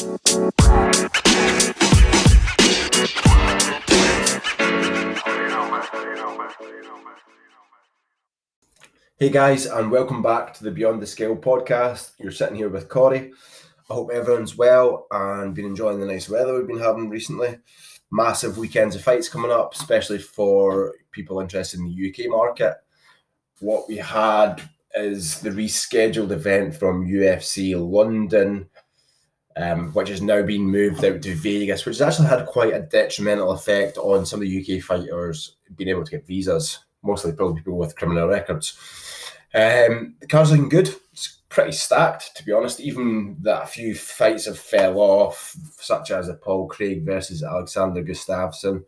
Hey guys, and welcome back to the Beyond the Scale podcast. You're sitting here with Corey. I hope everyone's well and been enjoying the nice weather we've been having recently. Massive weekends of fights coming up, especially for people interested in the UK market. What we had is the rescheduled event from UFC London, um, which has now been moved out to Vegas, which has actually had quite a detrimental effect on some of the UK fighters being able to get visas, mostly probably people with criminal records. Um, the card's looking good. It's pretty stacked, to be honest. Even that a few fights have fell off, such as the Paul Craig versus Alexander Gustafsson.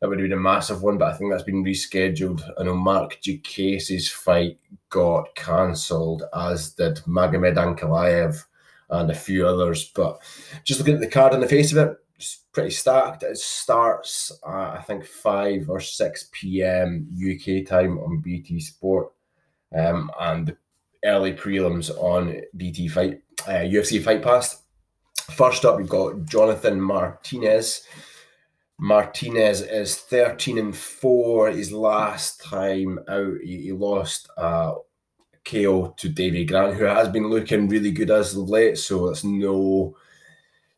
That would have been a massive one, but I think that's been rescheduled. I know Marc Diakiese's fight got cancelled, as did Magomed Ankalaev and a few others. But just looking at the card on the face of it, it's pretty stacked. It starts at, I think, 5 or 6 p.m. UK time on BT Sport um, and the early prelims on BT Fight, uh, UFC Fight Pass. First up, we've got Jonathan Martinez. Martinez is 13 and 4. His last time out, he, he lost uh, KO to Davey Grant, who has been looking really good as of late. So it's no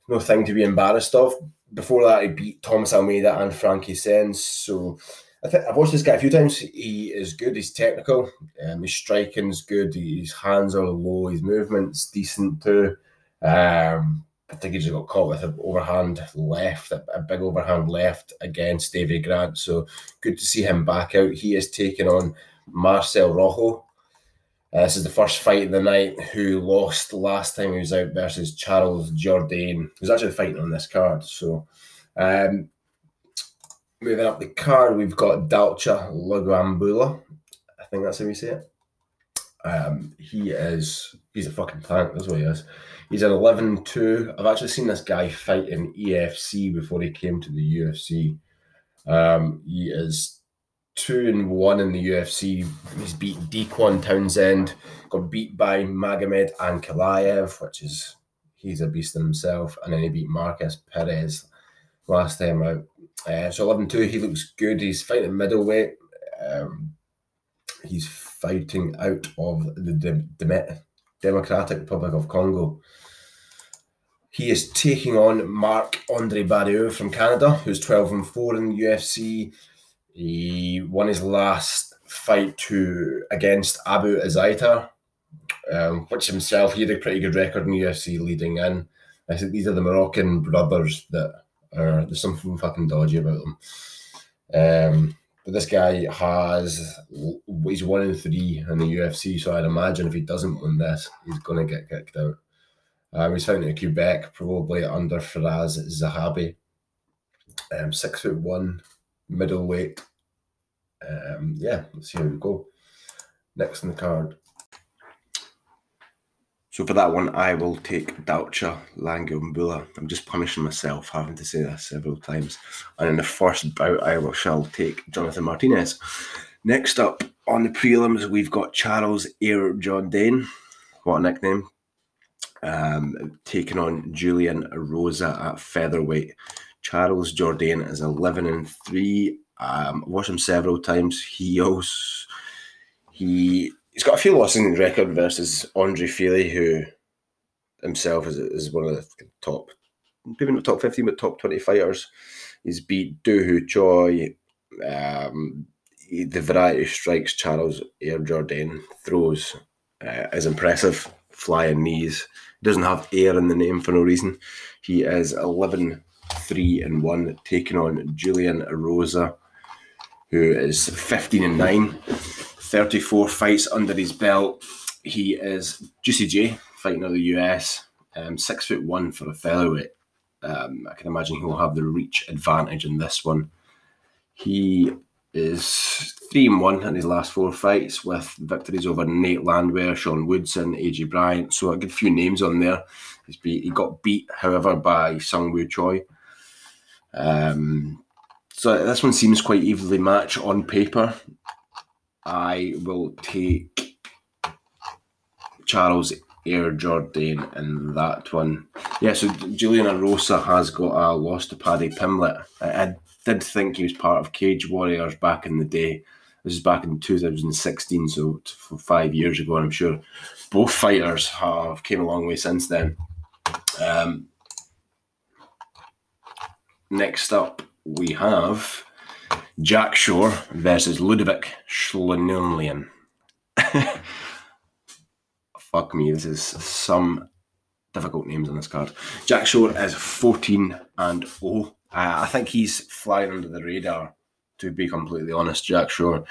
no thing to be embarrassed of. Before that, he beat Thomas Almeida and Frankie Saenz. So I think I've watched this guy a few times. He is good. He's technical. Um, his striking's good. His hands are low. His movement's decent too. Um, I think he just got caught with an overhand left, a, big overhand left against David Grant. So good to see him back out. He is taking on Marcel Rojo. Uh, this is the first fight of the night. Who lost last time he was out versus Charles Jourdain. Who's actually fighting on this card. So um, Moving up the card, we've got Dalcha Lungiambula. I think that's how we say it. Um, he is he's a fucking tank, that's what he is. He's an 11-2. I've actually seen this guy fight in EFC before he came to the UFC. Um, he is two and one in the UFC. He's beat Dequan Townsend, got beat by Magomed Ankalaev, which is he's a beast in himself, and then he beat Markus Perez last time out. Uh, so 11 2, he looks good. He's fighting middleweight. Um, he's fighting out of the De- Democratic Republic of Congo. He is taking on Mark Andre Barriault from Canada, who's 12 and 4 in the UFC. He won his last fight to against Abu Azaitar, um, which himself he had a pretty good record in UFC leading in. I think these are the Moroccan brothers that are there's something fucking dodgy about them. Um, but this guy has he's one in three in the UFC, so I'd imagine if he doesn't win this, he's gonna get kicked out. Um, he's fighting in Quebec, probably under Firas Zahabi. Um, six foot one, middleweight. Um, yeah, let's see how we go. Next in the card, so for that one, I will take Dalcha Lungiambula. I'm just punishing myself having to say that several times. And in the first bout, I will shall take Jonathan Martinez. Next up on the prelims, we've got Charles Air Jourdain. What a nickname. Um, taking on Julian Erosa at featherweight. Charles Jourdain is 11 and 3. Um, I've watched him several times. He also he he's got a few losses in the record versus Andre Fili, who himself is, is one of the top, maybe not top 15, but top 20 fighters. He's beat Ho Choi. Um, the variety of strikes Charles Air Jourdain throws uh, is impressive. Flying knees. He doesn't have air in the name for no reason. He is 11 3 and 1, taking on Julian Erosa, who is 15 and 9. 34 fights under his belt. He is Juicy J, fighting out of the US, um, six foot one for a featherweight. Um, I can imagine he'll have the reach advantage in this one. He is three and one in his last four fights, with victories over Nate Landwehr, Sean Woodson, AJ Bryant. So a good few names on there. He's beat, he got beat, however, by Sung Woo Choi. Um, so this one seems quite evenly matched on paper. I will take Charles Air Jourdain in that one. Yeah, so Julian Erosa has got a loss to Paddy Pimblett. I, I, did think he was part of Cage Warriors back in the day. This is back in 2016, so five years ago, and I'm sure both fighters have came a long way since then. Um, next up, we have Jack Shore versus Ludovic Sholinian. Fuck me, this is some difficult names on this card. Jack Shore is 14 and 0. I think he's flying under the radar, to be completely honest. Jack Shore,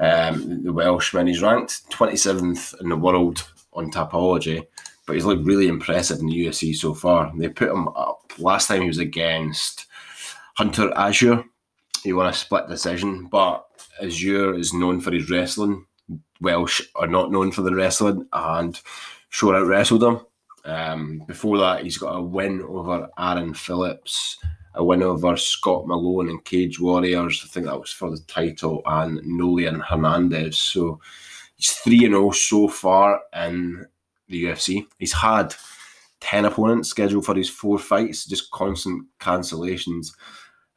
um, the Welshman, he's ranked 27th in the world on Tapology, but he's looked really impressive in the UFC so far. They put him up last time he was against Hunter Azure. He won a split decision, but Azure is known for his wrestling. Welsh are not known for the wrestling, and Shore out wrestled him. Um, before that, he's got a win over Aaron Phillips, a win over Scott Malone and Cage Warriors. I think that was for the title, and Nohelin Hernandez. So he's 3 0 so far in the UFC. He's had 10 opponents scheduled for his four fights, just constant cancellations.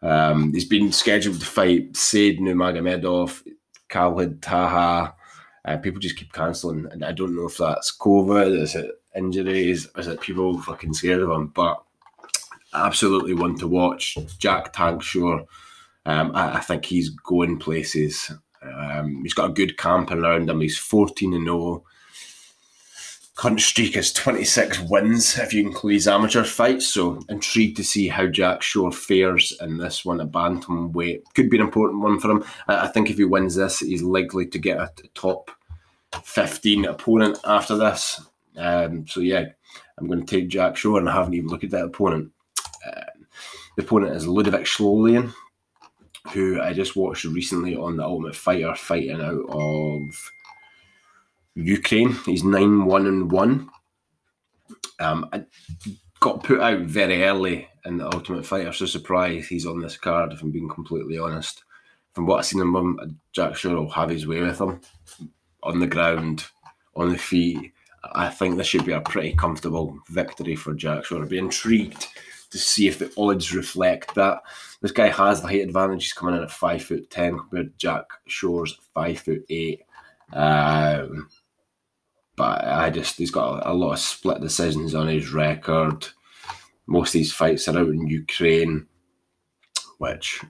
Um, he's been scheduled to fight Said Nurmagomedov, Khalid Taha. Uh, people just keep cancelling, and I don't know if that's COVID, is it injuries, is it people fucking scared of him? But absolutely one to watch. Jack Tank um, I, I, think he's going places. Um, he's got a good camp around him. He's 14 and 0 current streak is 26 wins if you include his amateur fights. So intrigued to see how Jack Shore fares in this one at bantamweight. Could be an important one for him. I think if he wins this, he's likely to get a top 15 opponent after this. Um, so yeah, I'm going to take Jack Shore, and I haven't even looked at that opponent. Uh, the opponent is Ludovic Sholinian, who I just watched recently on the Ultimate Fighter fighting out of Ukraine. He's nine one and one. Um, I got put out very early in the Ultimate Fighter, so surprised he's on this card. If I'm being completely honest, from what I've seen of him, Jack Shore will have his way with him on the ground, on the feet. I think this should be a pretty comfortable victory for Jack Shore. I'd be intrigued to see if the odds reflect that. This guy has the height advantage. He's coming in at five foot ten compared to Jack Shore's five foot eight. Um, but I just he's got a, lot of split decisions on his record. Most of these fights are out in Ukraine, which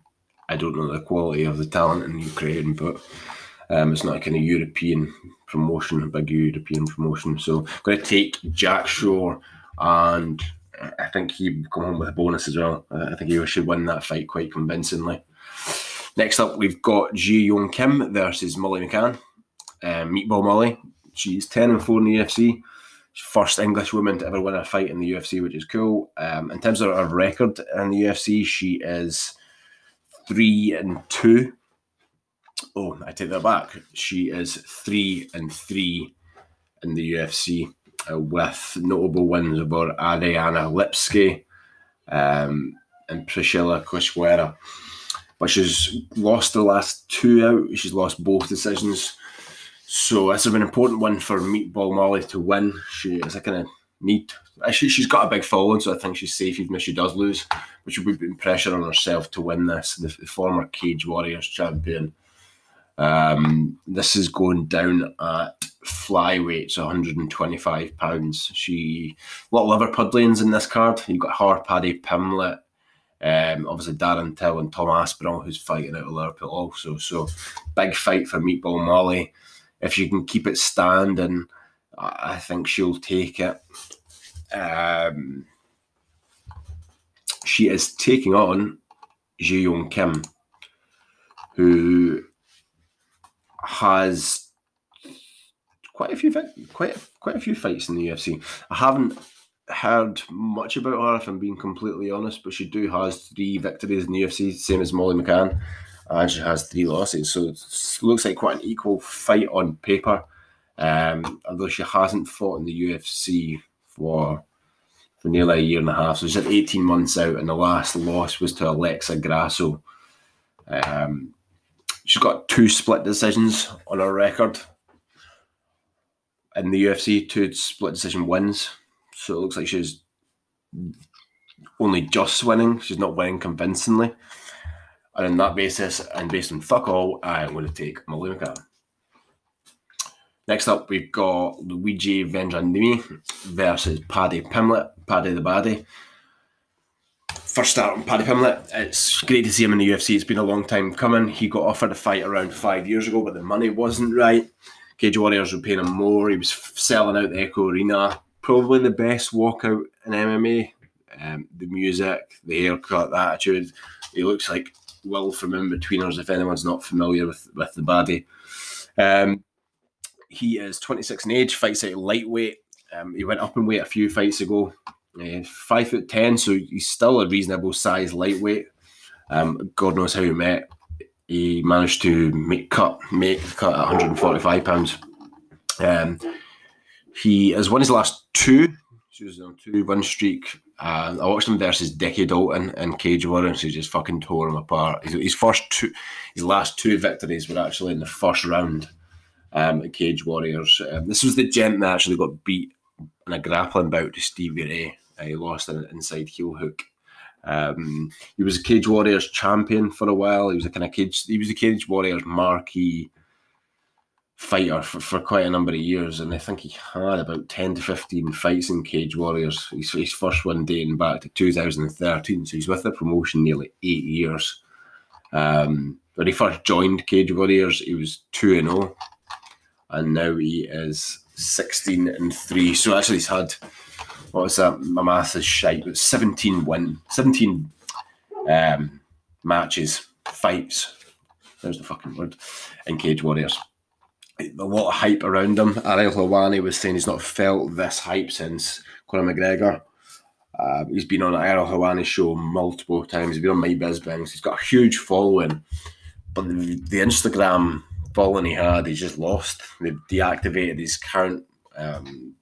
I don't know the quality of the talent in Ukraine, but um, it's not a kind of European promotion, a big European promotion. So I'm going to take Jack Shore, and I think he come home with a bonus as well. I think he should win that fight quite convincingly. Next up, we've got Ji Yeon Kim versus Molly McCann. Um, Meatball Molly She's 10 and 4 in the UFC. First English woman to ever win a fight in the UFC, which is cool. Um, in terms of her record in the UFC, she is 3 and 2. Oh, I take that back. She is 3 and 3 in the UFC uh, with notable wins over Ariane Lipski um, and Priscilla Cachoeira. But she's lost the last two out. She's lost both decisions. So this is an important one for Meatball Molly to win. She is a kind of need. She, she's got a big following, so I think she's safe even if she does lose. But she'll be putting pressure on herself to win this. The, the former Cage Warriors champion. Um, this is going down at flyweight, so 125 pounds. She a lot of Liverpudlians in this card. You've got Har Paddy Pimblett, um, obviously Darren Till and Tom Aspinall, who's fighting out of Liverpool also. So big fight for Meatball Molly if she can keep it standing, I think she'll take it. Um, she is taking on Ji Yeon Kim, who has quite a few quite quite a few fights in the UFC. I haven't heard much about her if I'm being completely honest, but she do has three victories in the UFC, same as Molly McCann and she has three losses. So it looks like quite an equal fight on paper. Um, although she hasn't fought in the UFC for for nearly a year and a half, so she's at 18 months out, and the last loss was to Alexa Grasso. Um, she's got two split decisions on her record. in the UFC, two split decision wins. So it looks like she's only just winning. She's not winning convincingly. And on that basis, and based on fuck all, I'm going to take Maluka. Next up, we've got Luigi Vendramini versus Paddy Pimblett, Paddy the Baddy. First start on Paddy Pimblett. It's great to see him in the UFC. It's been a long time coming. He got offered a fight around five years ago, but the money wasn't right. Cage Warriors were paying him more. He was selling out the Echo Arena. Probably the best walkout in MMA. Um, the music, the haircut, the attitude. He looks like Will from Inbetweeners, if anyone's not familiar with, with the baddie. Um, he is 26 in age, fights at lightweight. Um, he went up in weight a few fights ago. Uh, five foot ten, so he's still a reasonable size lightweight. Um, God knows how he met. He managed to make cut, make cut at 145 pounds. Um, he has won his last two. Was on two win streak. Uh, I watched him versus Dickie Dalton and Cage Warriors. He just fucking tore him apart. His, his first two, his last two victories were actually in the first round um, at Cage Warriors. Um, this was the gent that actually got beat in a grappling bout to Stevie Ray. Uh, he lost an inside heel hook. Um, he was a Cage Warriors champion for a while. He was a kind of cage. He was a Cage Warriors marquee fighter for, for quite a number of years, and I think he had about ten to fifteen fights in Cage Warriors. His, his first one dating back to 2013, so he's with the promotion nearly eight years. Um, when he first joined Cage Warriors, he was two and zero, oh, and now he is sixteen and three. So actually, he's had what was that? My math is shite, but 17 win, 17 um, matches, fights. There's the fucking word in Cage Warriors. A lot of hype around him. Ariel Helwani was saying he's not felt this hype since Conor McGregor. Uh, he's been on Ariel Helwani's show multiple times. He's been on My Bizbangs. He's got a huge following, but the, the Instagram following he had, he's just lost. They've deactivated his current um,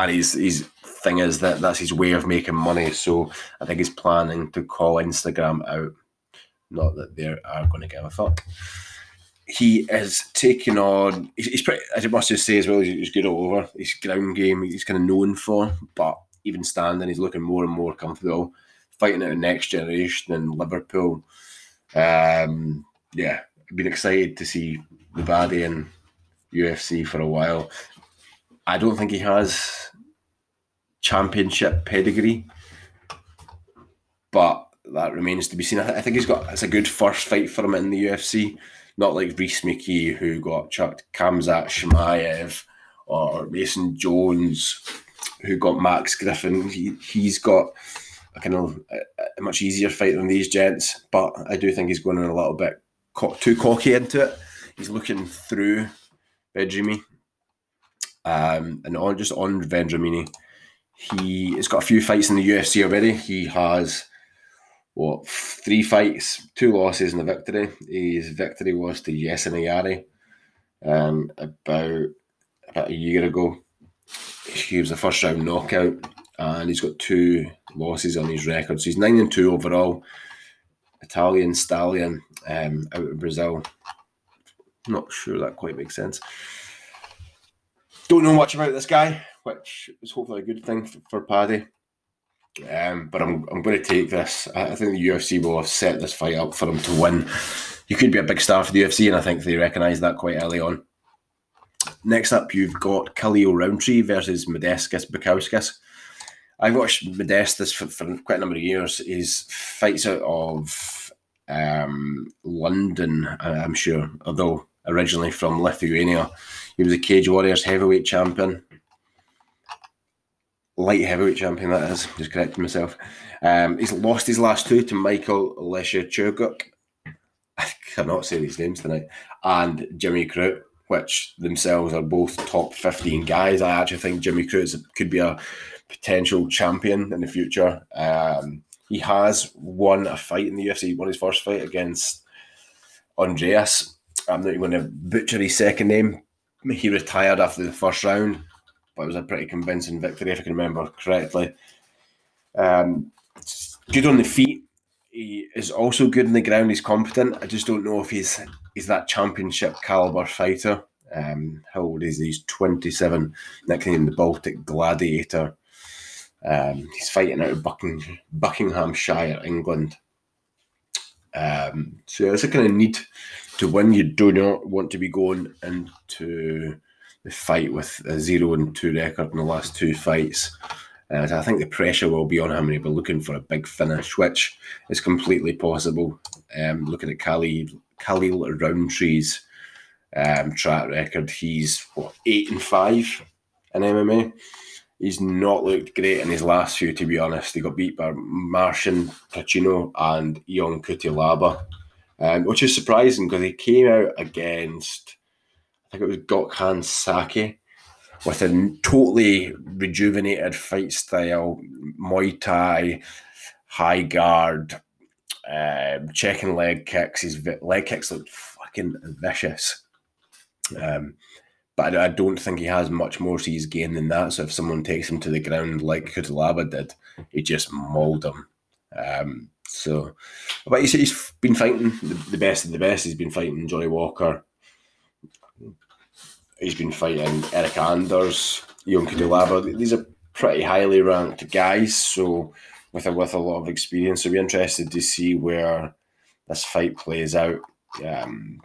and his his thing is that that's his way of making money. So I think he's planning to call Instagram out. Not that they are going to give a fuck. He is taking on. He's, he's pretty. I must just say as well. He's good all over. His ground game. He's kind of known for, but even standing, he's looking more and more comfortable. Fighting the next generation in Liverpool. Um, yeah, I've been excited to see the baddie in UFC for a while. I don't think he has championship pedigree, but that remains to be seen. I, think he's got it's a good first fight for him in the UFC, not like Rhys McKee who got chucked Khamzat Chimaev or Mason Jones who got Max Griffin. He he's got a kind of a, much easier fight than these gents, but I do think he's going in a little bit co- too cocky into it. He's looking through Bedrimi um, and on just on Vendramini, he has got a few fights in the UFC already. He has what three fights, two losses and a victory. His victory was to Jessin Ayari um, about about a year ago. He was the first round knockout, and he's got two losses on his record. So he's nine and two overall. Italian stallion um, out of Brazil. Not sure that quite makes sense. Don't know much about this guy, which is hopefully a good thing for, for Paddy. Um, but I'm, I'm going to take this. I, think the UFC will have set this fight up for him to win. He could be a big star for the UFC, and I think they recognise that quite early on. Next up, you've got Khalil Rountree versus Modestas Bukauskas. I've watched Modestas for, for quite a number of years. His fights out of um, London, I'm sure, although originally from Lithuania. He was a Cage Warriors heavyweight champion. Light heavyweight champion, that is. Just correcting myself. Um, he's lost his last two to Michael Leshachuguk. I cannot say these names tonight. And Jimmy Crute, which themselves are both top 15 guys. I actually think Jimmy Crute could be a potential champion in the future. Um, he has won a fight in the UFC. He won his first fight against Andreas. I'm not even going to butcher his second name, he retired after the first round, but it was a pretty convincing victory, if I can remember correctly. Um, good on the feet. He is also good in the ground. He's competent. I just don't know if he's he's that championship caliber fighter. Um, how old is he? He's 27. Nicknamed the Baltic Gladiator. Um, he's fighting out of Bucking, Buckinghamshire, England. Um, so it's a kind of need to win. You do not want to be going into fight with a zero and two record in the last two fights. Uh, I think the pressure will be on him and he'll be looking for a big finish, which is completely possible. Um, looking at Khalil, Khalil Rountree's um, track record, he's what eight and five in MMA. He's not looked great in his last few, to be honest. He got beat by Marcin Prachnio and Ion Cutelaba, um, which is surprising because he came out against, I think it was Gokhan Saki, with a totally rejuvenated fight style, Muay Thai, high guard, um, checking leg kicks. His leg kicks looked fucking vicious. Um, but I, don't think he has much more to his game than that. So if someone takes him to the ground like Cutelaba did, he just mauled him. Um, so, but he's, he's been fighting the, the, best of the best. He's been fighting Johnny Walker. He's been fighting Eric Anders, Ion Cutelaba. These are pretty highly ranked guys. So with a, with a lot of experience, so we're interested to see where this fight plays out. Um,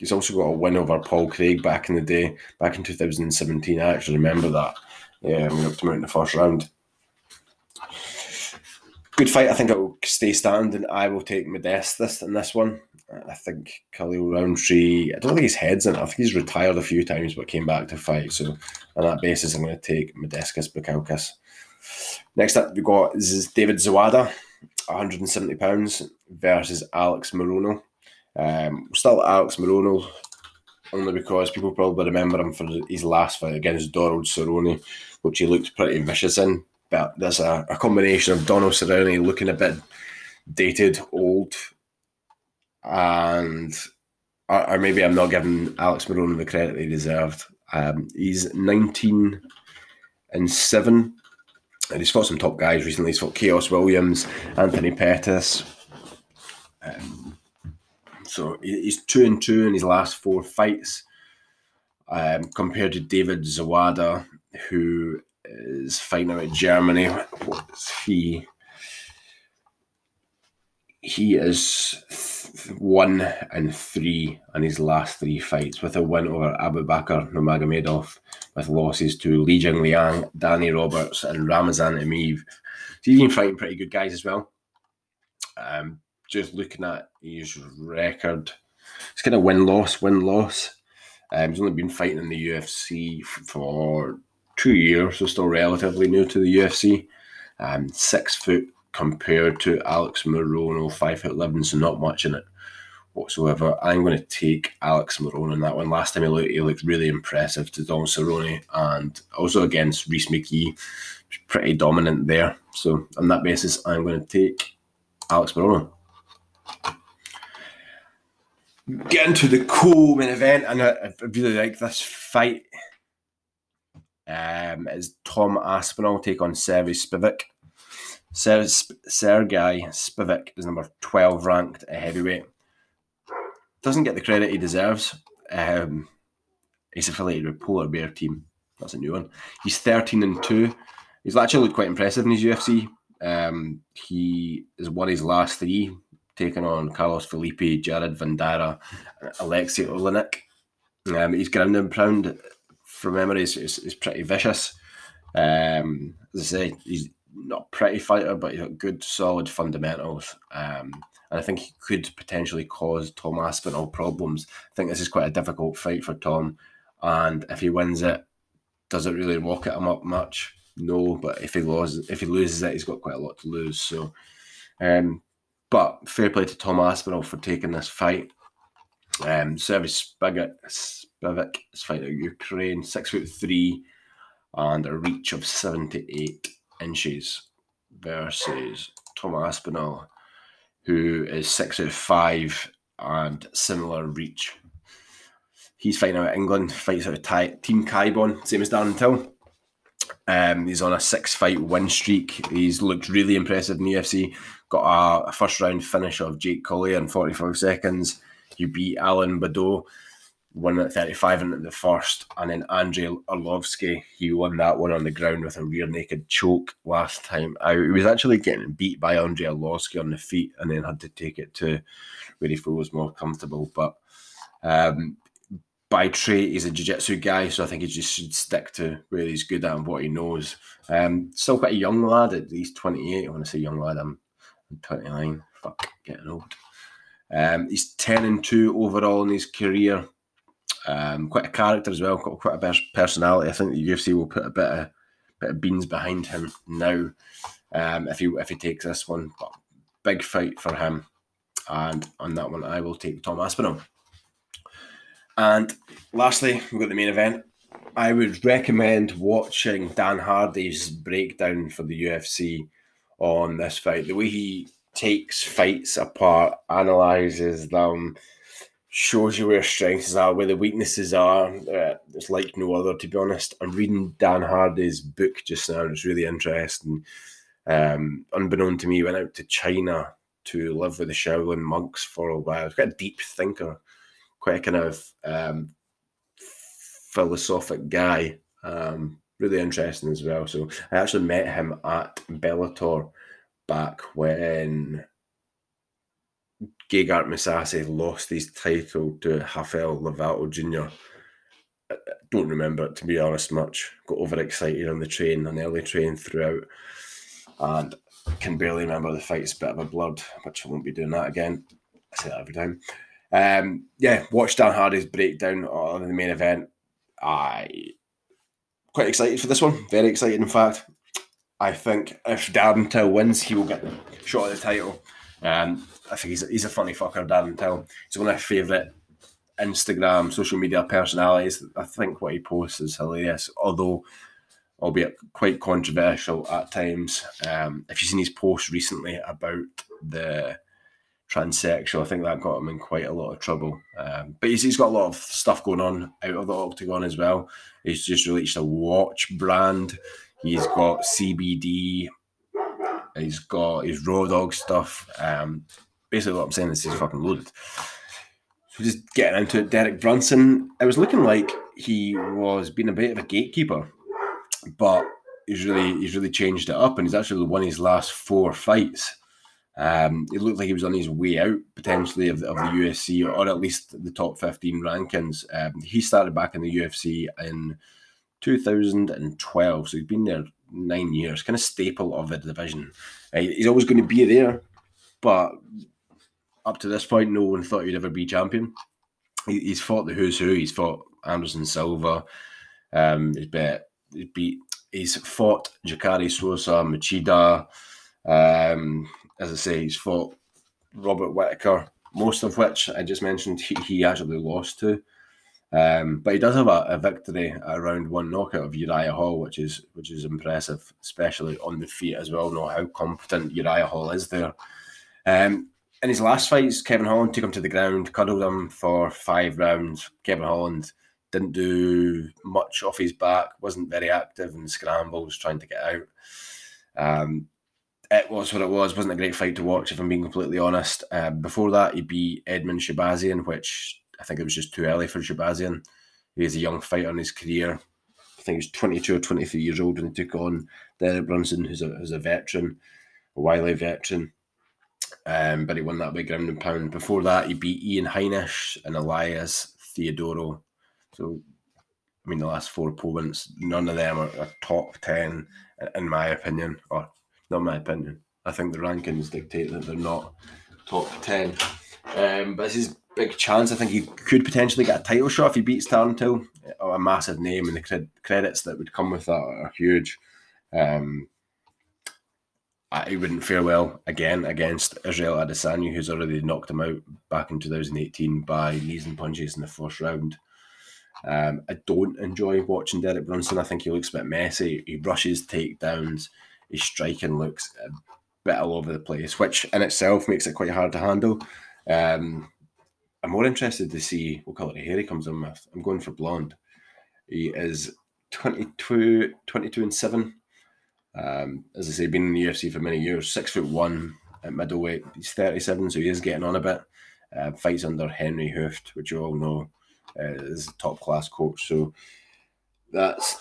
He's also got a win over Paul Craig back in the day, back in 2017. I actually remember that. Yeah, we knocked him out in the first round. Good fight. I think it will stay standing. I will take Modestas in this one. I think Khalil Rountree, I don't think his head's in it. I think he's retired a few times but came back to fight. So on that basis, I'm going to take Modestas Bukauskas. Next up, we've got David Zawada, 170 pounds versus Alex Morono. Um, still Alex Morono, only because people probably remember him for his last fight against Donald Cerrone, which he looked pretty vicious in. But there's a, a combination of Donald Cerrone looking a bit dated, old, and or, maybe I'm not giving Alex Morono the credit he deserved. Um, he's 19 and 7, and he's fought some top guys recently. He's fought Khaos Williams, Anthony Pettis. Um, so he's two and two in his last four fights, um, compared to David Zawada, who is fighting out of Germany. What's he? He is th- one and three in his last three fights, with a win over Abubakar Nurmagomedov, with losses to Li Jingliang, Danny Roberts, and Ramazan Emeev. So he's been fighting pretty good guys as well. Um, just looking at his record, it's kind of win loss, win loss. Um, he's only been fighting in the UFC for two years, so still relatively new to the UFC. Um, six foot compared to Alex Morono, five foot eleven, so not much in it whatsoever. I'm going to take Alex Morono in that one. Last time he looked, he looked really impressive to Don Cerrone and also against Rhys McKee, pretty dominant there. So on that basis, I'm going to take Alex Morono. Getting to the cool main event, and I, I really like this fight. Um, is Tom Aspinall take on Sergey Spivak. Ser- Sergey Spivak is number 12 ranked at heavyweight. Doesn't get the credit he deserves. Um, he's affiliated with Polar Bear team. That's a new one. He's 13 and 2. He's actually looked quite impressive in his UFC. Um, he has won his last three taking on Carlos Felipe, Jared Vanderaa, Alexei Oleinik. Um, he's ground and pound from memory is, is, is pretty vicious. Um, as I say, he's not a pretty fighter, but he's got good, solid fundamentals. Um, and I think he could potentially cause Tom Aspinall problems. I think this is quite a difficult fight for Tom. And if he wins it, does it really walk rocket him up much? No, but if he loses, if he loses it, he's got quite a lot to lose. So, um, but fair play to Tom Aspinall for taking this fight. Um, Sergey Spivak, Spivak is fighting Ukraine, six foot three, and a reach of seventy-eight inches versus Tom Aspinall, who is six foot five and similar reach. He's fighting out of England, fights out of Team Kaobon, same as Darren Till. Um, he's on a six fight win streak. He's looked really impressive in the UFC. Got a, a first round finish of Jake Collier in 45 seconds. You beat Alan Baudot. Won at 35 in the first, and then Andrei Arlovsky, he won that one on the ground with a rear naked choke last time out. He was actually getting beat by Andrei Arlovsky on the feet and then had to take it to where he feels more comfortable. But um, by trade, he's a jiu-jitsu guy, so I think he just should stick to where he's good at and what he knows. Um, still quite a young lad at least 28. I want to say young lad, I'm, I'm 29. Fuck, getting old. Um, he's 10 and 2 overall in his career. Um, quite a character as well, quite a personality. I think the UFC will put a bit of bit of beans behind him now um, if he if he takes this one. But big fight for him, and on that one I will take Tom Aspinall. And lastly, we've got the main event. I would recommend watching Dan Hardy's breakdown for the UFC on this fight. The way he takes fights apart, analyzes them, shows you where strengths are, where the weaknesses are. Uh, it's like no other, to be honest. I'm reading Dan Hardy's book just now, it's really interesting. Um, unbeknown to me, went out to China to live with the Shaolin monks for a while. He's quite a deep thinker, quite a kind of um, philosophic guy. Um, really interesting as well. So I actually met him at Bellator back when Gegard Mousasi lost his title to Rafael Lovato Jr. I don't remember it to be honest much. Got overexcited on the train, an early train throughout, and can barely remember the fight's bit of a blood, which I won't be doing that again. I say that every time. Um, yeah, watch Dan Hardy's breakdown on the main event. I quite excited for this one. Very excited, in fact. I think if Darren Till wins, he will get the shot at the title. Um, I think he's he's a funny fucker, Darren Till. He's one of my favourite Instagram social media personalities. I think what he posts is hilarious, although albeit quite controversial at times. Um, if you've seen his post recently about the transsexual, I think that got him in quite a lot of trouble. Um, but he's, he's got a lot of stuff going on out of the octagon as well. He's just released a watch brand He's got CBD. He's got his raw dog stuff. Um, basically, what I'm saying is he's fucking loaded. So just getting into it, Derek Brunson. It was looking like he was being a bit of a gatekeeper, but he's really he's really changed it up, and he's actually won his last four fights. Um, it looked like he was on his way out potentially of the, of the UFC or, or at least the top 15 rankings. Um, he started back in the UFC in 2012. So he's been there nine years, kind of staple of the division. Uh, he's always going to be there, but up to this point, no one thought he'd ever be champion. He, he's fought the who's who. He's fought Anderson Silva. Um, he's beat, he's beat. He's fought Jacare Souza, Machida. Um, as I say, he's fought Robert Whitaker, most of which I just mentioned he, he actually lost to. Um, but he does have a, a victory around one knockout of Uriah Hall, which is which is impressive, especially on the feet as well. Know how competent Uriah Hall is there. Um, in his last fights, Kevin Holland took him to the ground, cuddled him for five rounds. Kevin Holland didn't do much off his back, wasn't very active in scrambles, trying to get out. Um, it was what it was. wasn't a great fight to watch, if I'm being completely honest. Uh, before that, he beat Edmund Shahbazyan, which I think it was just too early for Shahbazyan. He was a young fighter in his career. I think he was 22 or 23 years old when he took on Derek Brunson, who's a, who's a veteran, a wily veteran. Um, but he won that by ground and pound. Before that, he beat Ian Heinisch and Elias Theodorou. So, I mean, the last four opponents, none of them are, are top 10, in my opinion, or not my opinion. I think the rankings dictate that they're not top 10. Um, but this is big chance. I think he could potentially get a title shot if he beats Darren Till. Oh, a massive name, and the cred- credits that would come with that are huge. Um, he wouldn't fare well again against Israel Adesanya, who's already knocked him out back in 2018 by knees and punches in the first round. Um, I don't enjoy watching Derek Brunson. I think he looks a bit messy. He rushes takedowns. His striking looks a bit all over the place, which in itself makes it quite hard to handle. Um, I'm more interested to see what colour of hair he comes in with. I'm going for blonde. He is 22, 22 and 7. Um, as I say, been in the UFC for many years, six foot one at middleweight. He's 37, so he is getting on a bit. Uh, fights under Henry Hooft, which you all know. uh, is a top class coach. So that's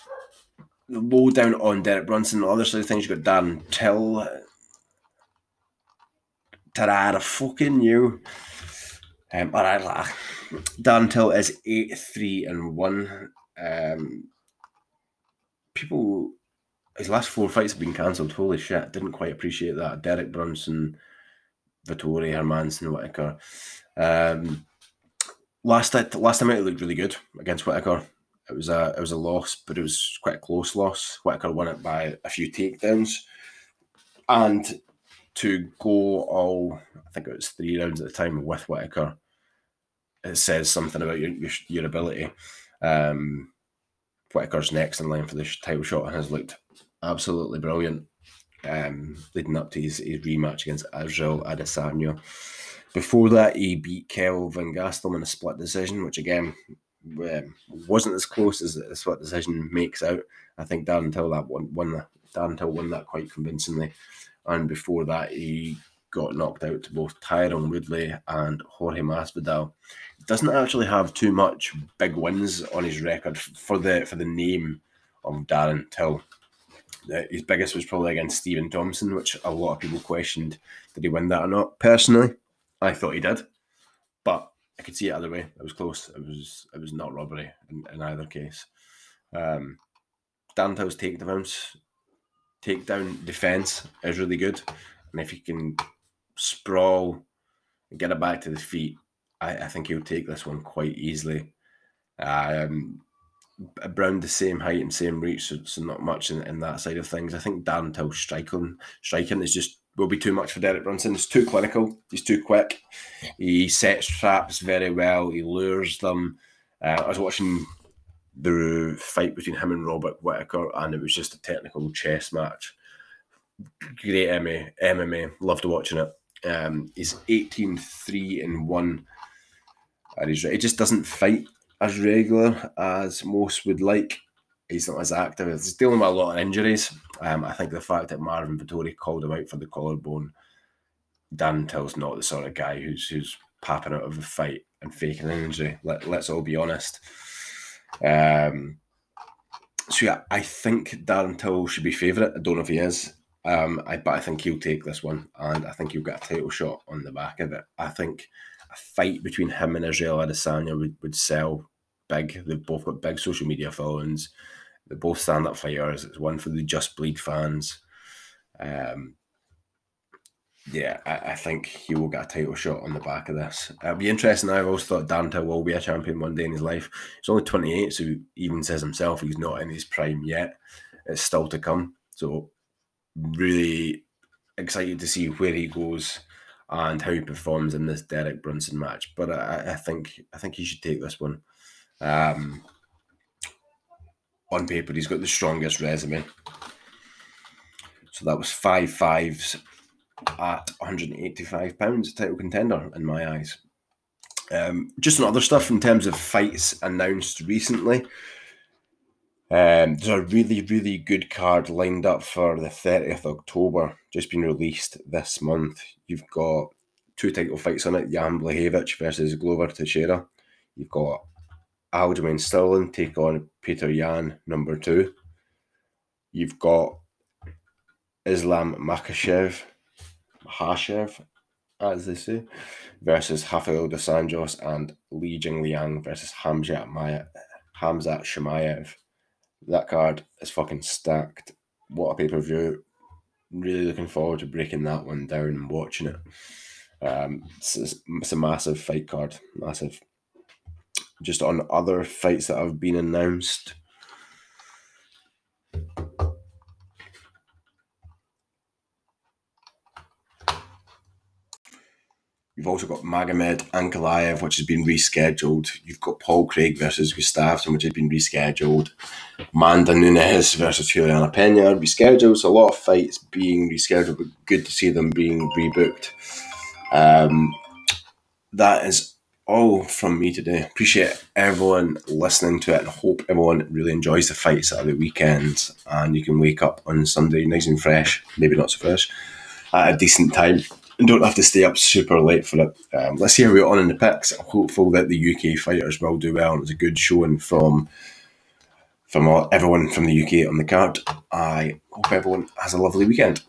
the lowdown on Derek Brunson. The other side of things, you've got Darren Till. Tarara fucking you. Um, but I, Till is 8 3 and 1. Um, people, his last four fights have been cancelled. Holy shit, didn't quite appreciate that. Derek Brunson, Vettori, Hermansson, Whitaker. Um, last last time out, it looked really good against Whitaker. It was a it was a loss, but it was quite a close loss. Whitaker won it by a few takedowns, and to go all I think it was three rounds at the time with Whitaker, it says something about your your, your ability. Um, Whitaker's next in line for this title shot has looked absolutely brilliant. Um, leading up to his, his rematch against Israel Adesanya. Before that, he beat Kelvin Gastelum in a split decision, which again um, wasn't as close as the split decision makes out. I think Darren Till that won, won the, Darren Till won that quite convincingly. And before that, he got knocked out to both Tyron Woodley and Jorge Masvidal. Doesn't actually have too much big wins on his record for the for the name of Darren Till. His biggest was probably against Stephen Thompson, which a lot of people questioned did he win that or not. Personally, I thought he did, but I could see it either way. It was close. It was it was not robbery in, in either case. Um, Darren Till's takedowns, takedown defense is really good, and if he can sprawl and get it back to the feet, I, I think he'll take this one quite easily. Um, around the same height and same reach, so, so not much in, in, that side of things. I think Darren Till's striking striking is just will be too much for Derek Brunson. He's too clinical. He's too quick. He sets traps very well. He lures them. Uh, I was watching the fight between him and Robert Whitaker, and it was just a technical chess match. Great MMA. MMA. Loved watching it. Um, he's 18 3 and 1. And he's, he just doesn't fight as regular as most would like. He's not as active. He's dealing with a lot of injuries. Um, I think the fact that Marvin Vettori called him out for the collarbone, Dan Till's not the sort of guy who's who's popping out of a fight and faking an injury. Let, let's all be honest. Um, so yeah, I think Darren Till should be favourite. I don't know if he is. Um, I but I think he'll take this one, and I think he'll get a title shot on the back of it. I think a fight between him and Israel Adesanya would, would sell big. They've both got big social media followings. They're both stand up fighters. It's one for the Just Bleed fans. Um, yeah, I, I, think he will get a title shot on the back of this. It'll be interesting. I've always thought Dante will be a champion one day in his life. He's only 28, so he even says himself he's not in his prime yet. It's still to come. So, really excited to see where he goes and how he performs in this Derek Brunson match. But I, I think I think he should take this one. Um, on paper, he's got the strongest resume. So that was five fives at 185 pounds, a title contender in my eyes. Um, just some other stuff in terms of fights announced recently. Um, there's a really, really good card lined up for the 30th October, just been released this month. You've got two title fights on it Jan Blachowicz versus Glover Teixeira. You've got Aljamain Sterling take on Petr Yan, number two. You've got Islam Makhachev, Hashev, as they say, versus Rafael dos Anjos and Li Jingliang versus Khamzat, Maya, Khamzat Chimaev. That card is fucking stacked. What a pay per view. Really looking forward to breaking that one down and watching it. Um, it's, it's a massive fight card. Massive just on other fights that have been announced. You've also got Magomed Ankalaev, which has been rescheduled. You've got Paul Craig versus Gustafsson, which has been rescheduled. Amanda Nunes versus Juliana Pena, rescheduled. So a lot of fights being rescheduled, but good to see them being rebooked. Um, that is all from me today. Appreciate everyone listening to it and hope everyone really enjoys the fights at the weekend and you can wake up on Sunday nice and fresh, maybe not so fresh, at a decent time and don't have to stay up super late for it. Um, let's see how we're on in the picks. I'm hopeful that the UK fighters will do well. And it's a good showing from from all, everyone from the UK on the card. I hope everyone has a lovely weekend.